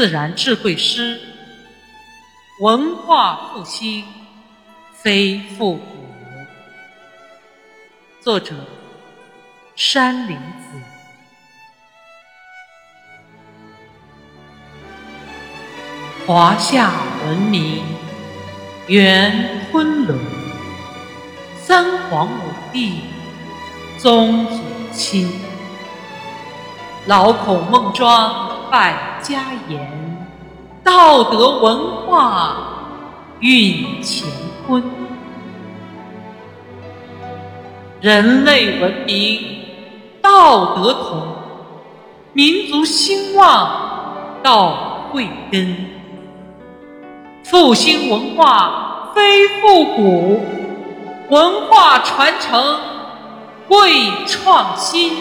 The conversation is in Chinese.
自然智慧诗，文化复兴非复古。作者：山林子。华夏文明源昆仑，三皇五帝宗祖亲，老孔孟庄百家言，道德文化蕴乾坤，人类文明道德同，民族兴旺道贵根。复兴文化非复古，文化传承贵创新。